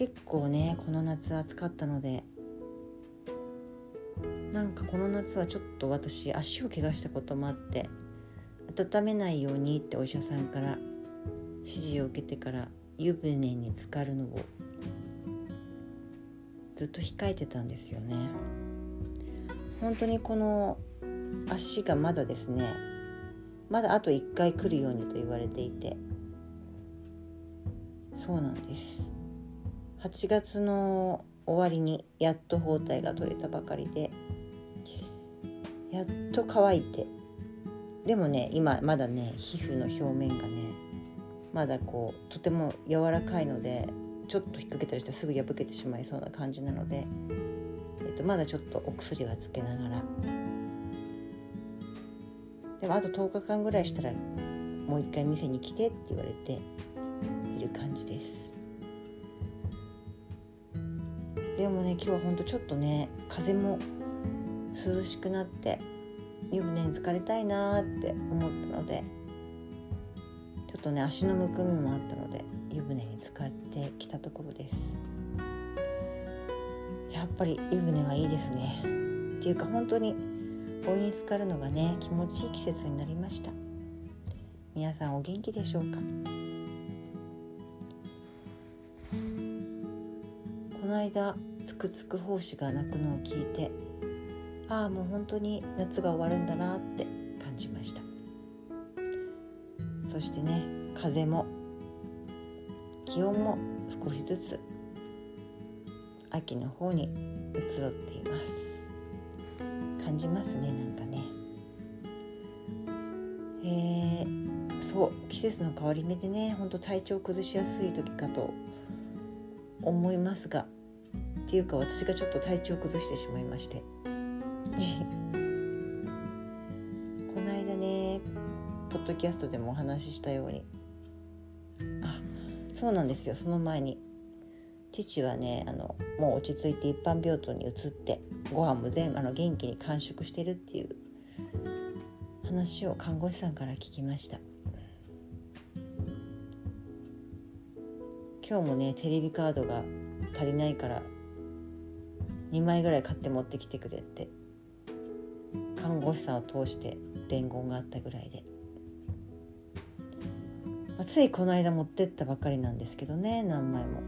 結構ねこの夏暑かったので。なんかこの夏はちょっと私足を怪我したこともあって温めないようにってお医者さんから指示を受けてから湯船に浸かるのをずっと控えてたんですよね。本当にこの足がまだですねまだあと1回来るようにと言われていてそうなんです。8月の終わりにやっと包帯が取れたばかりでやっと乾いて。でもね今まだね皮膚の表面がねまだこうとても柔らかいのでちょっと引っ掛けたりしたらすぐ破けてしまいそうな感じなので、えっと、まだちょっとお薬はつけながら。でもあと10日間ぐらいしたらもう一回店に来てって言われている感じです。でもね今日はほんとちょっとね風も涼しくなって湯船に浸かりたいなって思ったのでちょっとね足のむくみもあったので湯船に浸かってきたところです。やっぱり湯船はいいですね。っていうか本当にお湯に浸かるのがね気持ちいい季節になりました。皆さんお元気でしょうか？この間つくつく胞子が鳴くのを聞いてああもう本当に夏が終わるんだなって感じました。そしてね風も気温も少しずつ秋の方に移ろっています。感じますねなんかね。えー、そう季節の変わり目でねほんと体調崩しやすい時かと思いますがっていうか私がちょっと体調崩してしまいまして。この間ねポッドキャストでもお話ししたように。あそうなんですよその前に。父はねあのもう落ち着いて一般病棟に移ってご飯も全あの元気に完食してるっていう。話を看護師さんから聞きました。今日もねテレビカードが足りないから2枚ぐらい買って持ってきてくれって。看護師さんを通して伝言があったぐらいで、まあ、ついこの間持ってったばかりなんですけどね何枚も、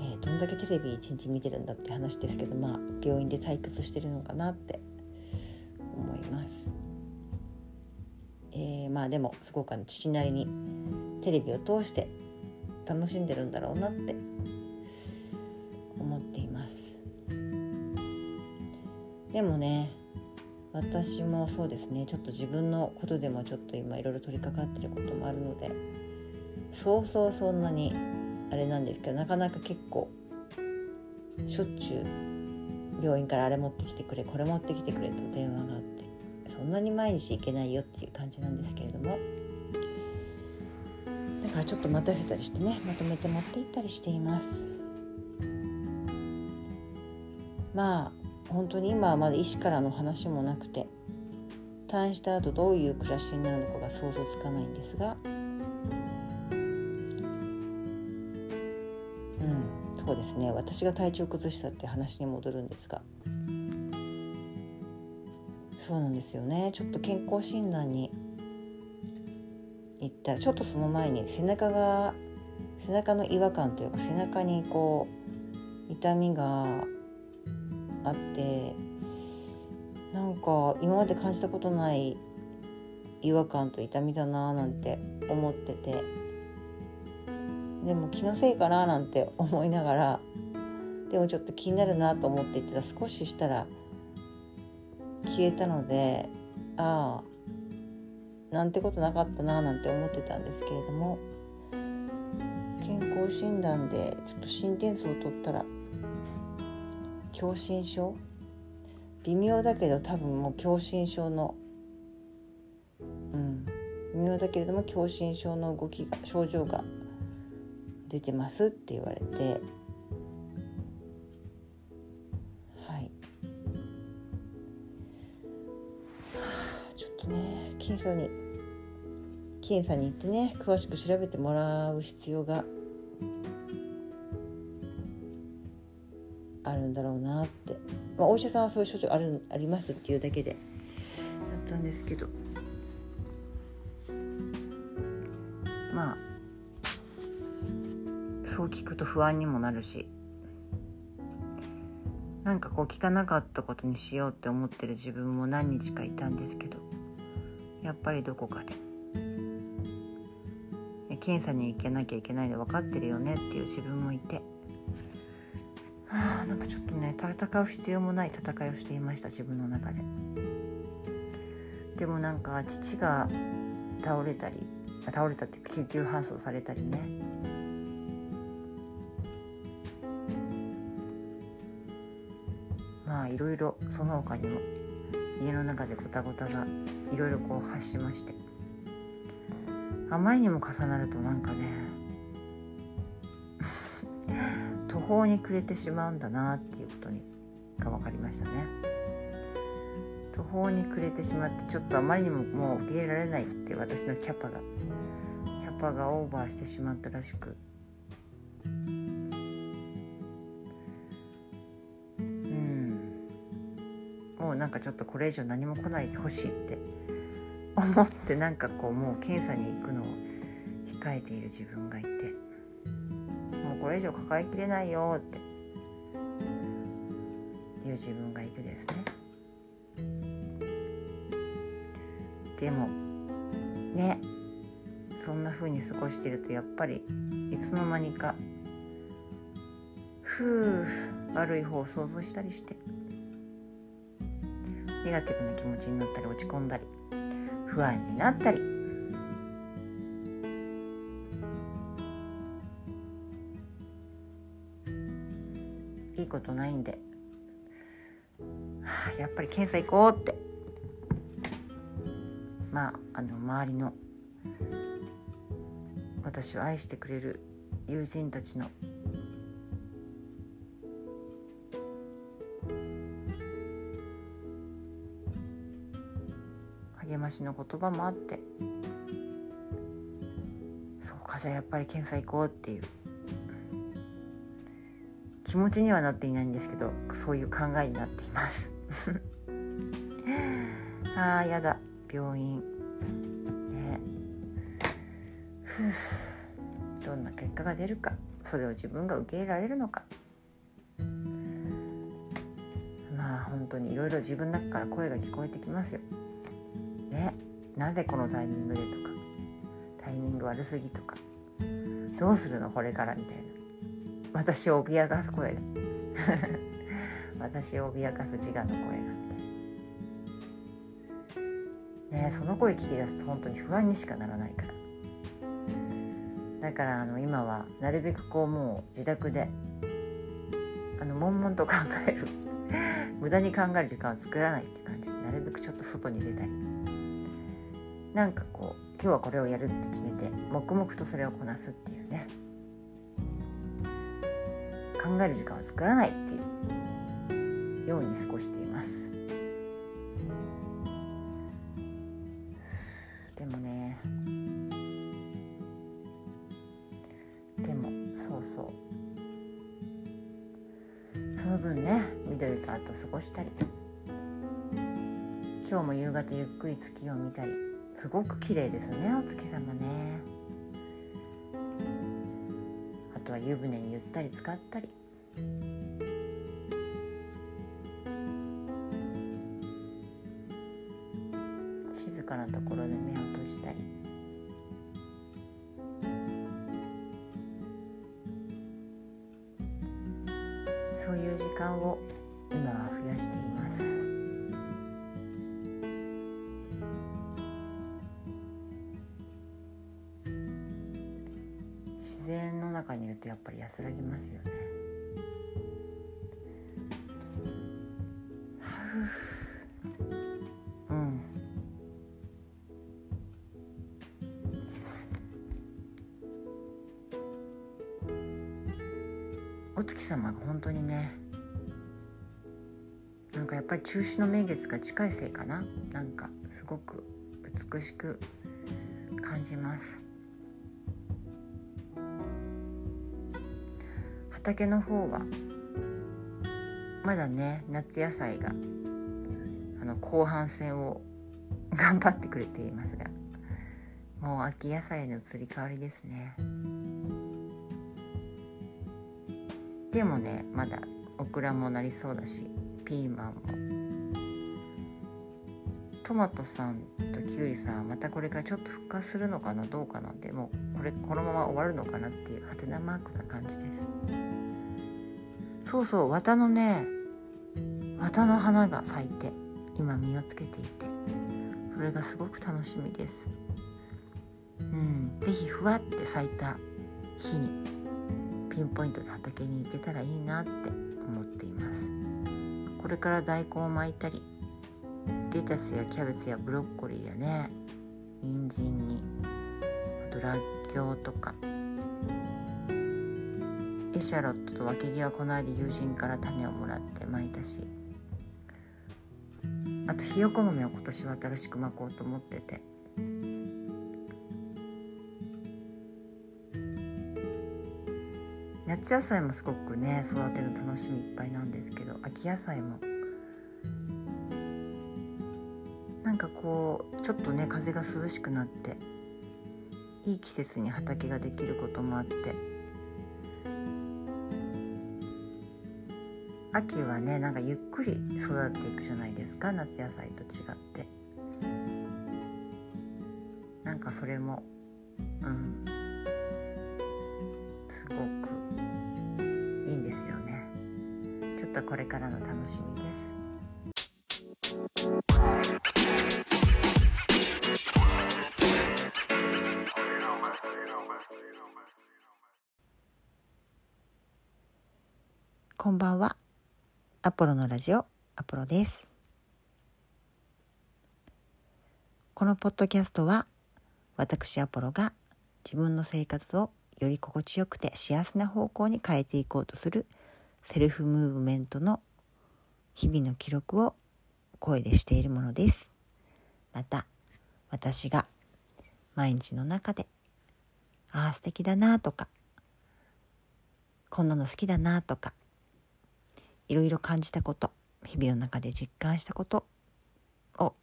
えー、どんだけテレビ一日見てるんだって話ですけどまあ病院で退屈してるのかなって思います。えー、まあでもすごくあの父なりにテレビを通して楽しんでるんだろうなってでもね私もそうですね。ちょっと自分のことでもちょっと今いろいろ取り掛かってることもあるのでそうそうそんなにあれなんですけどなかなか結構しょっちゅう病院からあれ持ってきてくれこれ持ってきてくれと電話があってそんなに毎日行けないよっていう感じなんですけれどもだからちょっと待たせたりしてねまとめて持って行ったりしています。まあ本当に今はまだ医師からの話もなくて退院した後どういう暮らしになるのかが想像つかないんですがうんそうですね。私が体調崩したって話に戻るんですが。そうなんですよね。ちょっと健康診断に行ったらちょっとその前に背中が背中の違和感というか背中にこう痛みがあってなんか今まで感じたことない違和感と痛みだなーなんて思ってて。でも気のせいかななんて思いながらでもちょっと気になるなと思っていたら少ししたら消えたのでああなんてことなかったななんて思ってたんですけれども健康診断でちょっと心電図を取ったら狭心症？微妙だけど多分もう狭心症のうん微妙だけれども狭心症の動きが症状が出てますって言われて。はい。ちょっとね検査に検査に行ってね詳しく調べてもらう必要があるんだろうなって、まあ、お医者さんはそういう症状あるありますっていうだけで。だったんですけど。まあそう聞くと不安にもなるし。なんかこう聞かなかったことにしようって思ってる自分も何日かいたんですけど。やっぱりどこかで。検査に行けなきゃいけないの分かってるよねっていう自分もいて。戦う必要もない戦いをしていました自分の中で。でもなんか父が倒れたり倒れたって救急搬送されたりね。まあいろいろその他にも家の中でごたごたがいろいろこう発しまして。あまりにも重なるとなんかね 法に暮れてしまうんだなってことにが分かりましたね。途方に暮れてしまってちょっとあまりにももう受け入れられないって私のキャパがキャパがオーバーしてしまったらしくうんもうなんかちょっとこれ以上何も来ないでほしいって思ってなんかこうもう検査に行くのを控えている自分がいてもう。これ以上抱えきれないよって自分がいてですね。でもねそんな風に過ごしてるとやっぱりいつの間にかふう悪い方を想像したりしてネガティブな気持ちになったり落ち込んだり不安になったりいいことないんで、やっぱり検査行こうって。まああの周りの私を愛してくれる友人たちの励ましの言葉もあってそうかじゃあやっぱり検査行こうっていう気持ちにはなっていないんですけどそういう考えになっています。あーやだ病院。ね。どんな結果が出るか。それを自分が受け入れられるのか。まあ本当にいろいろ自分の中から声が聞こえてきますよ。ね。なぜこのタイミングでとか。タイミング悪すぎとか。どうするのこれからみたいな。私を脅かす声が。私を脅かす自我の声がねその声聞き出すと本当に不安にしかならないから。だからあの今はなるべくこうもう自宅であの悶々と考える 無駄に考える時間を作らないって感じでなるべくちょっと外に出たり。なんかこう今日はこれをやるって決めて黙々とそれをこなすっていうね。考える時間を作らないっていう。ように過ごしています。でもねでもそうそう。その分ね緑とあと過ごしたり。今日も夕方ゆっくり月を見たり。すごく綺麗ですねお月様ね。あとは湯船にゆったり使ったり。中にいるとやっぱり安らぎますよね。お月様が本当にねなんかやっぱり中秋の名月が近いせいかな。なんかすごく美しく感じます。畑の方はまだね夏野菜があの後半戦を 頑張ってくれていますがもう秋野菜の移り変わりですね。でもねまだオクラもなりそうだしピーマンもトマトさんとキュウリさんはまたこれからちょっと復活するのかなどうかなんでもうこれこのまま終わるのかなっていうハテナマークな感じです。そうそう綿のね綿の花が咲いて今実をつけていてそれがすごく楽しみです。うん是非ふわって咲いた日にピンポイントで畑に行けたらいいなって思っています。これから大根を巻いたりレタスやキャベツやブロッコリーやね。人参に。あとらっきょうとか。エシャロットと分け際この間友人から種をもらって巻いたし。あとひよこ豆を今年は新しく巻こうと思ってて。夏野菜もすごくね育てる楽しみいっぱいなんですけど秋野菜もこうちょっとね風が涼しくなっていい季節に畑ができることもあって。秋はねなんかゆっくり育っていくじゃないですか夏野菜と違って。なんかそれもうんすごくいいんですよね。ちょっとこれからの楽しみです。こんばんは。アポロのラジオアポロです。このポッドキャストは私アポロが自分の生活をより心地よくて幸せな方向に変えていこうとするセルフムーブメントの日々の記録を声でしているものです。また私が毎日の中でああ素敵だなとかこんなの好きだなとかいろいろ感じたこと日々の中で実感したことを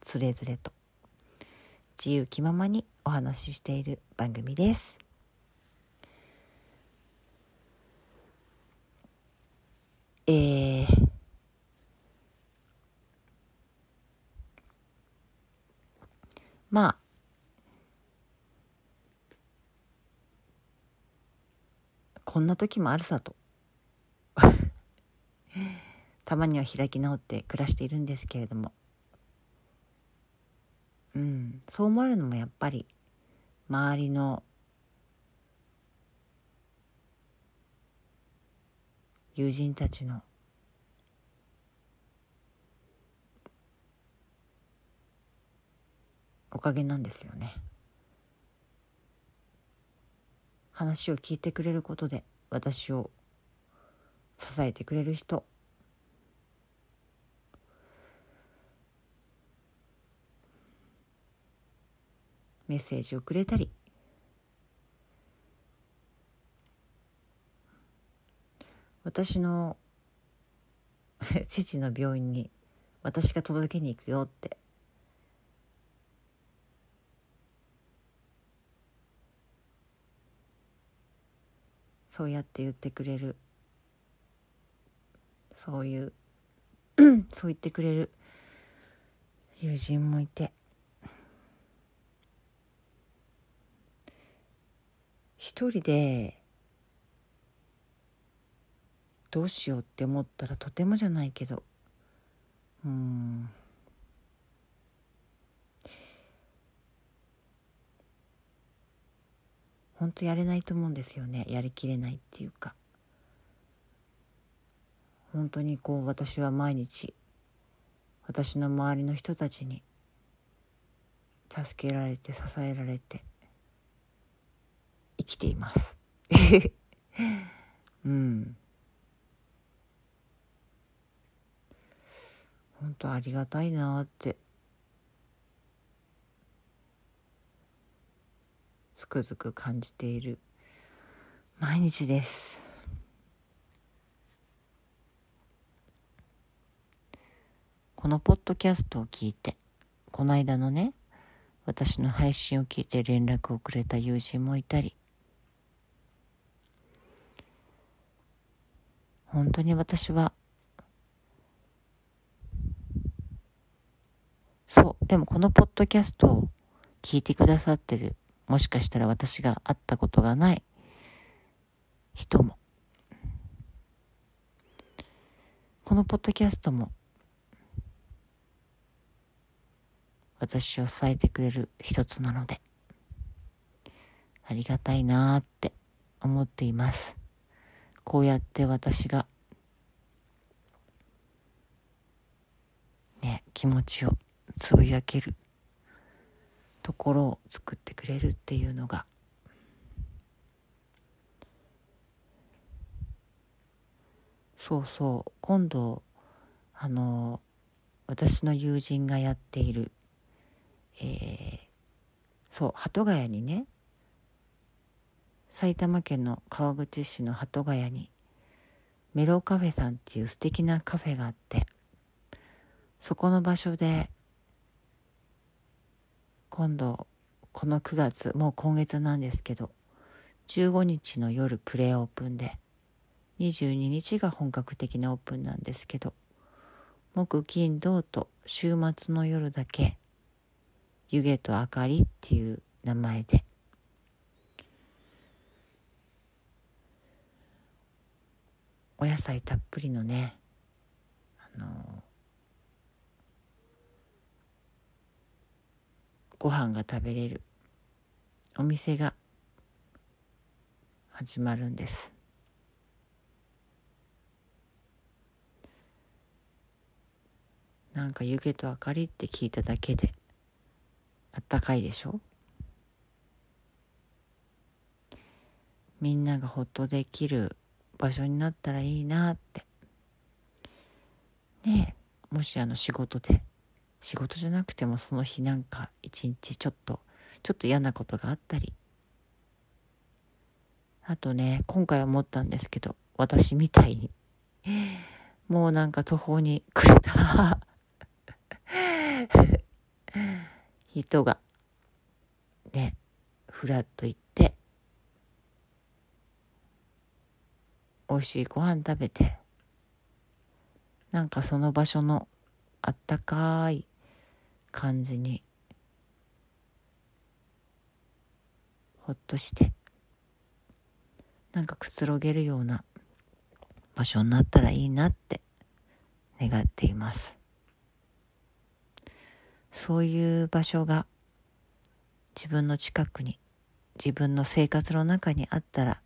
つれづれと自由気ままにお話ししている番組です。えー、まあこんな時もあるさとたまには開き直って暮らしているんですけれども。うん。そう思えるのもやっぱり周りの友人たちのおかげなんですよね。話を聞いてくれることで私を支えてくれる人。メッセージをくれたり。私の 父の病院に私が届けに行くよって。そうやって言ってくれる。そういう そう言ってくれる友人もいて。一人でどうしようって思ったらとてもじゃないけどうん。本当やれないと思うんですよね。やりきれないっていうか。本当にこう私は毎日私の周りの人たちに助けられて支えられて生きています。うん。本当ありがたいなって。つくづく感じている毎日です。このポッドキャストを聞いてこの間のね私の配信を聞いて連絡をくれた友人もいたり本当に私はそうでもこのポッドキャストを聞いてくださってるもしかしたら私が会ったことがない人も。このポッドキャストも私を支えてくれる一つなのでありがたいなーって思っています。こうやって私がね気持ちをつぶやけるところを作ってくれるっていうのがそうそう今度あの私の友人がやっているえー、そう鳩ヶ谷にね埼玉県の川口市の鳩ヶ谷にメロカフェさんっていう素敵なカフェがあってそこの場所で今度この9月もう今月なんですけど15日の夜プレオープンで22日が本格的なオープンなんですけど木金土と週末の夜だけ湯気と明かりっていう名前でお野菜たっぷりのねあのご飯が食べれるお店が始まるんです。なんか湯気と明かりって聞いただけであったかいでしょ？みんながほっとできる場所になったらいいなって。ねえもしあの仕事で仕事じゃなくてもその日なんか一日ちょっとちょっと嫌なことがあったり。あとね今回思ったんですけど私みたいに。もうなんか途方に暮れた。人がねふらっと行って美味しいご飯食べて。なんかその場所のあったかい感じに。ほっとして。なんかくつろげるような場所になったらいいなって。願っています。そういう場所が自分の近くに自分の生活の中にあったら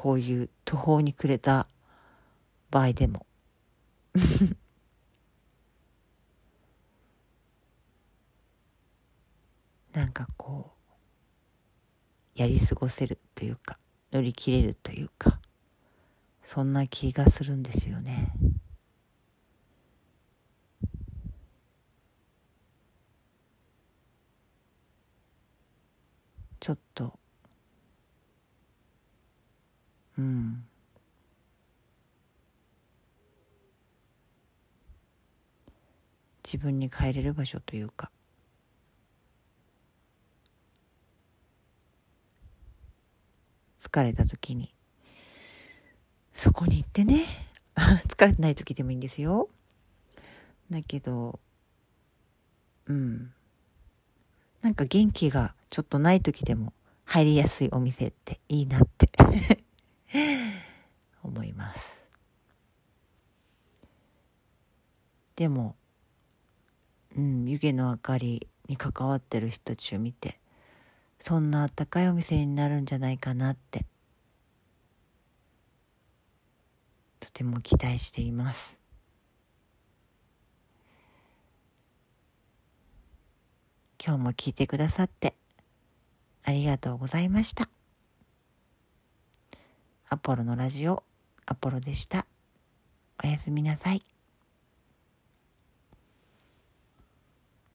こういう途方に暮れた場合でも なんかこうやり過ごせるというか乗り切れるというかそんな気がするんですよね。ちょっとうん。自分に帰れる場所というか。疲れた時に。そこに行ってね。疲れてない時でもいいんですよ。だけどうん。なんか元気がちょっとない時でも入りやすいお店っていいなって。思います。でもうん湯気の明かりに関わってる人たちを見てそんなあったかいお店になるんじゃないかなってとても期待しています。今日も聞いてくださってありがとうございました。アポロのラジオアポロでした。おやすみなさい。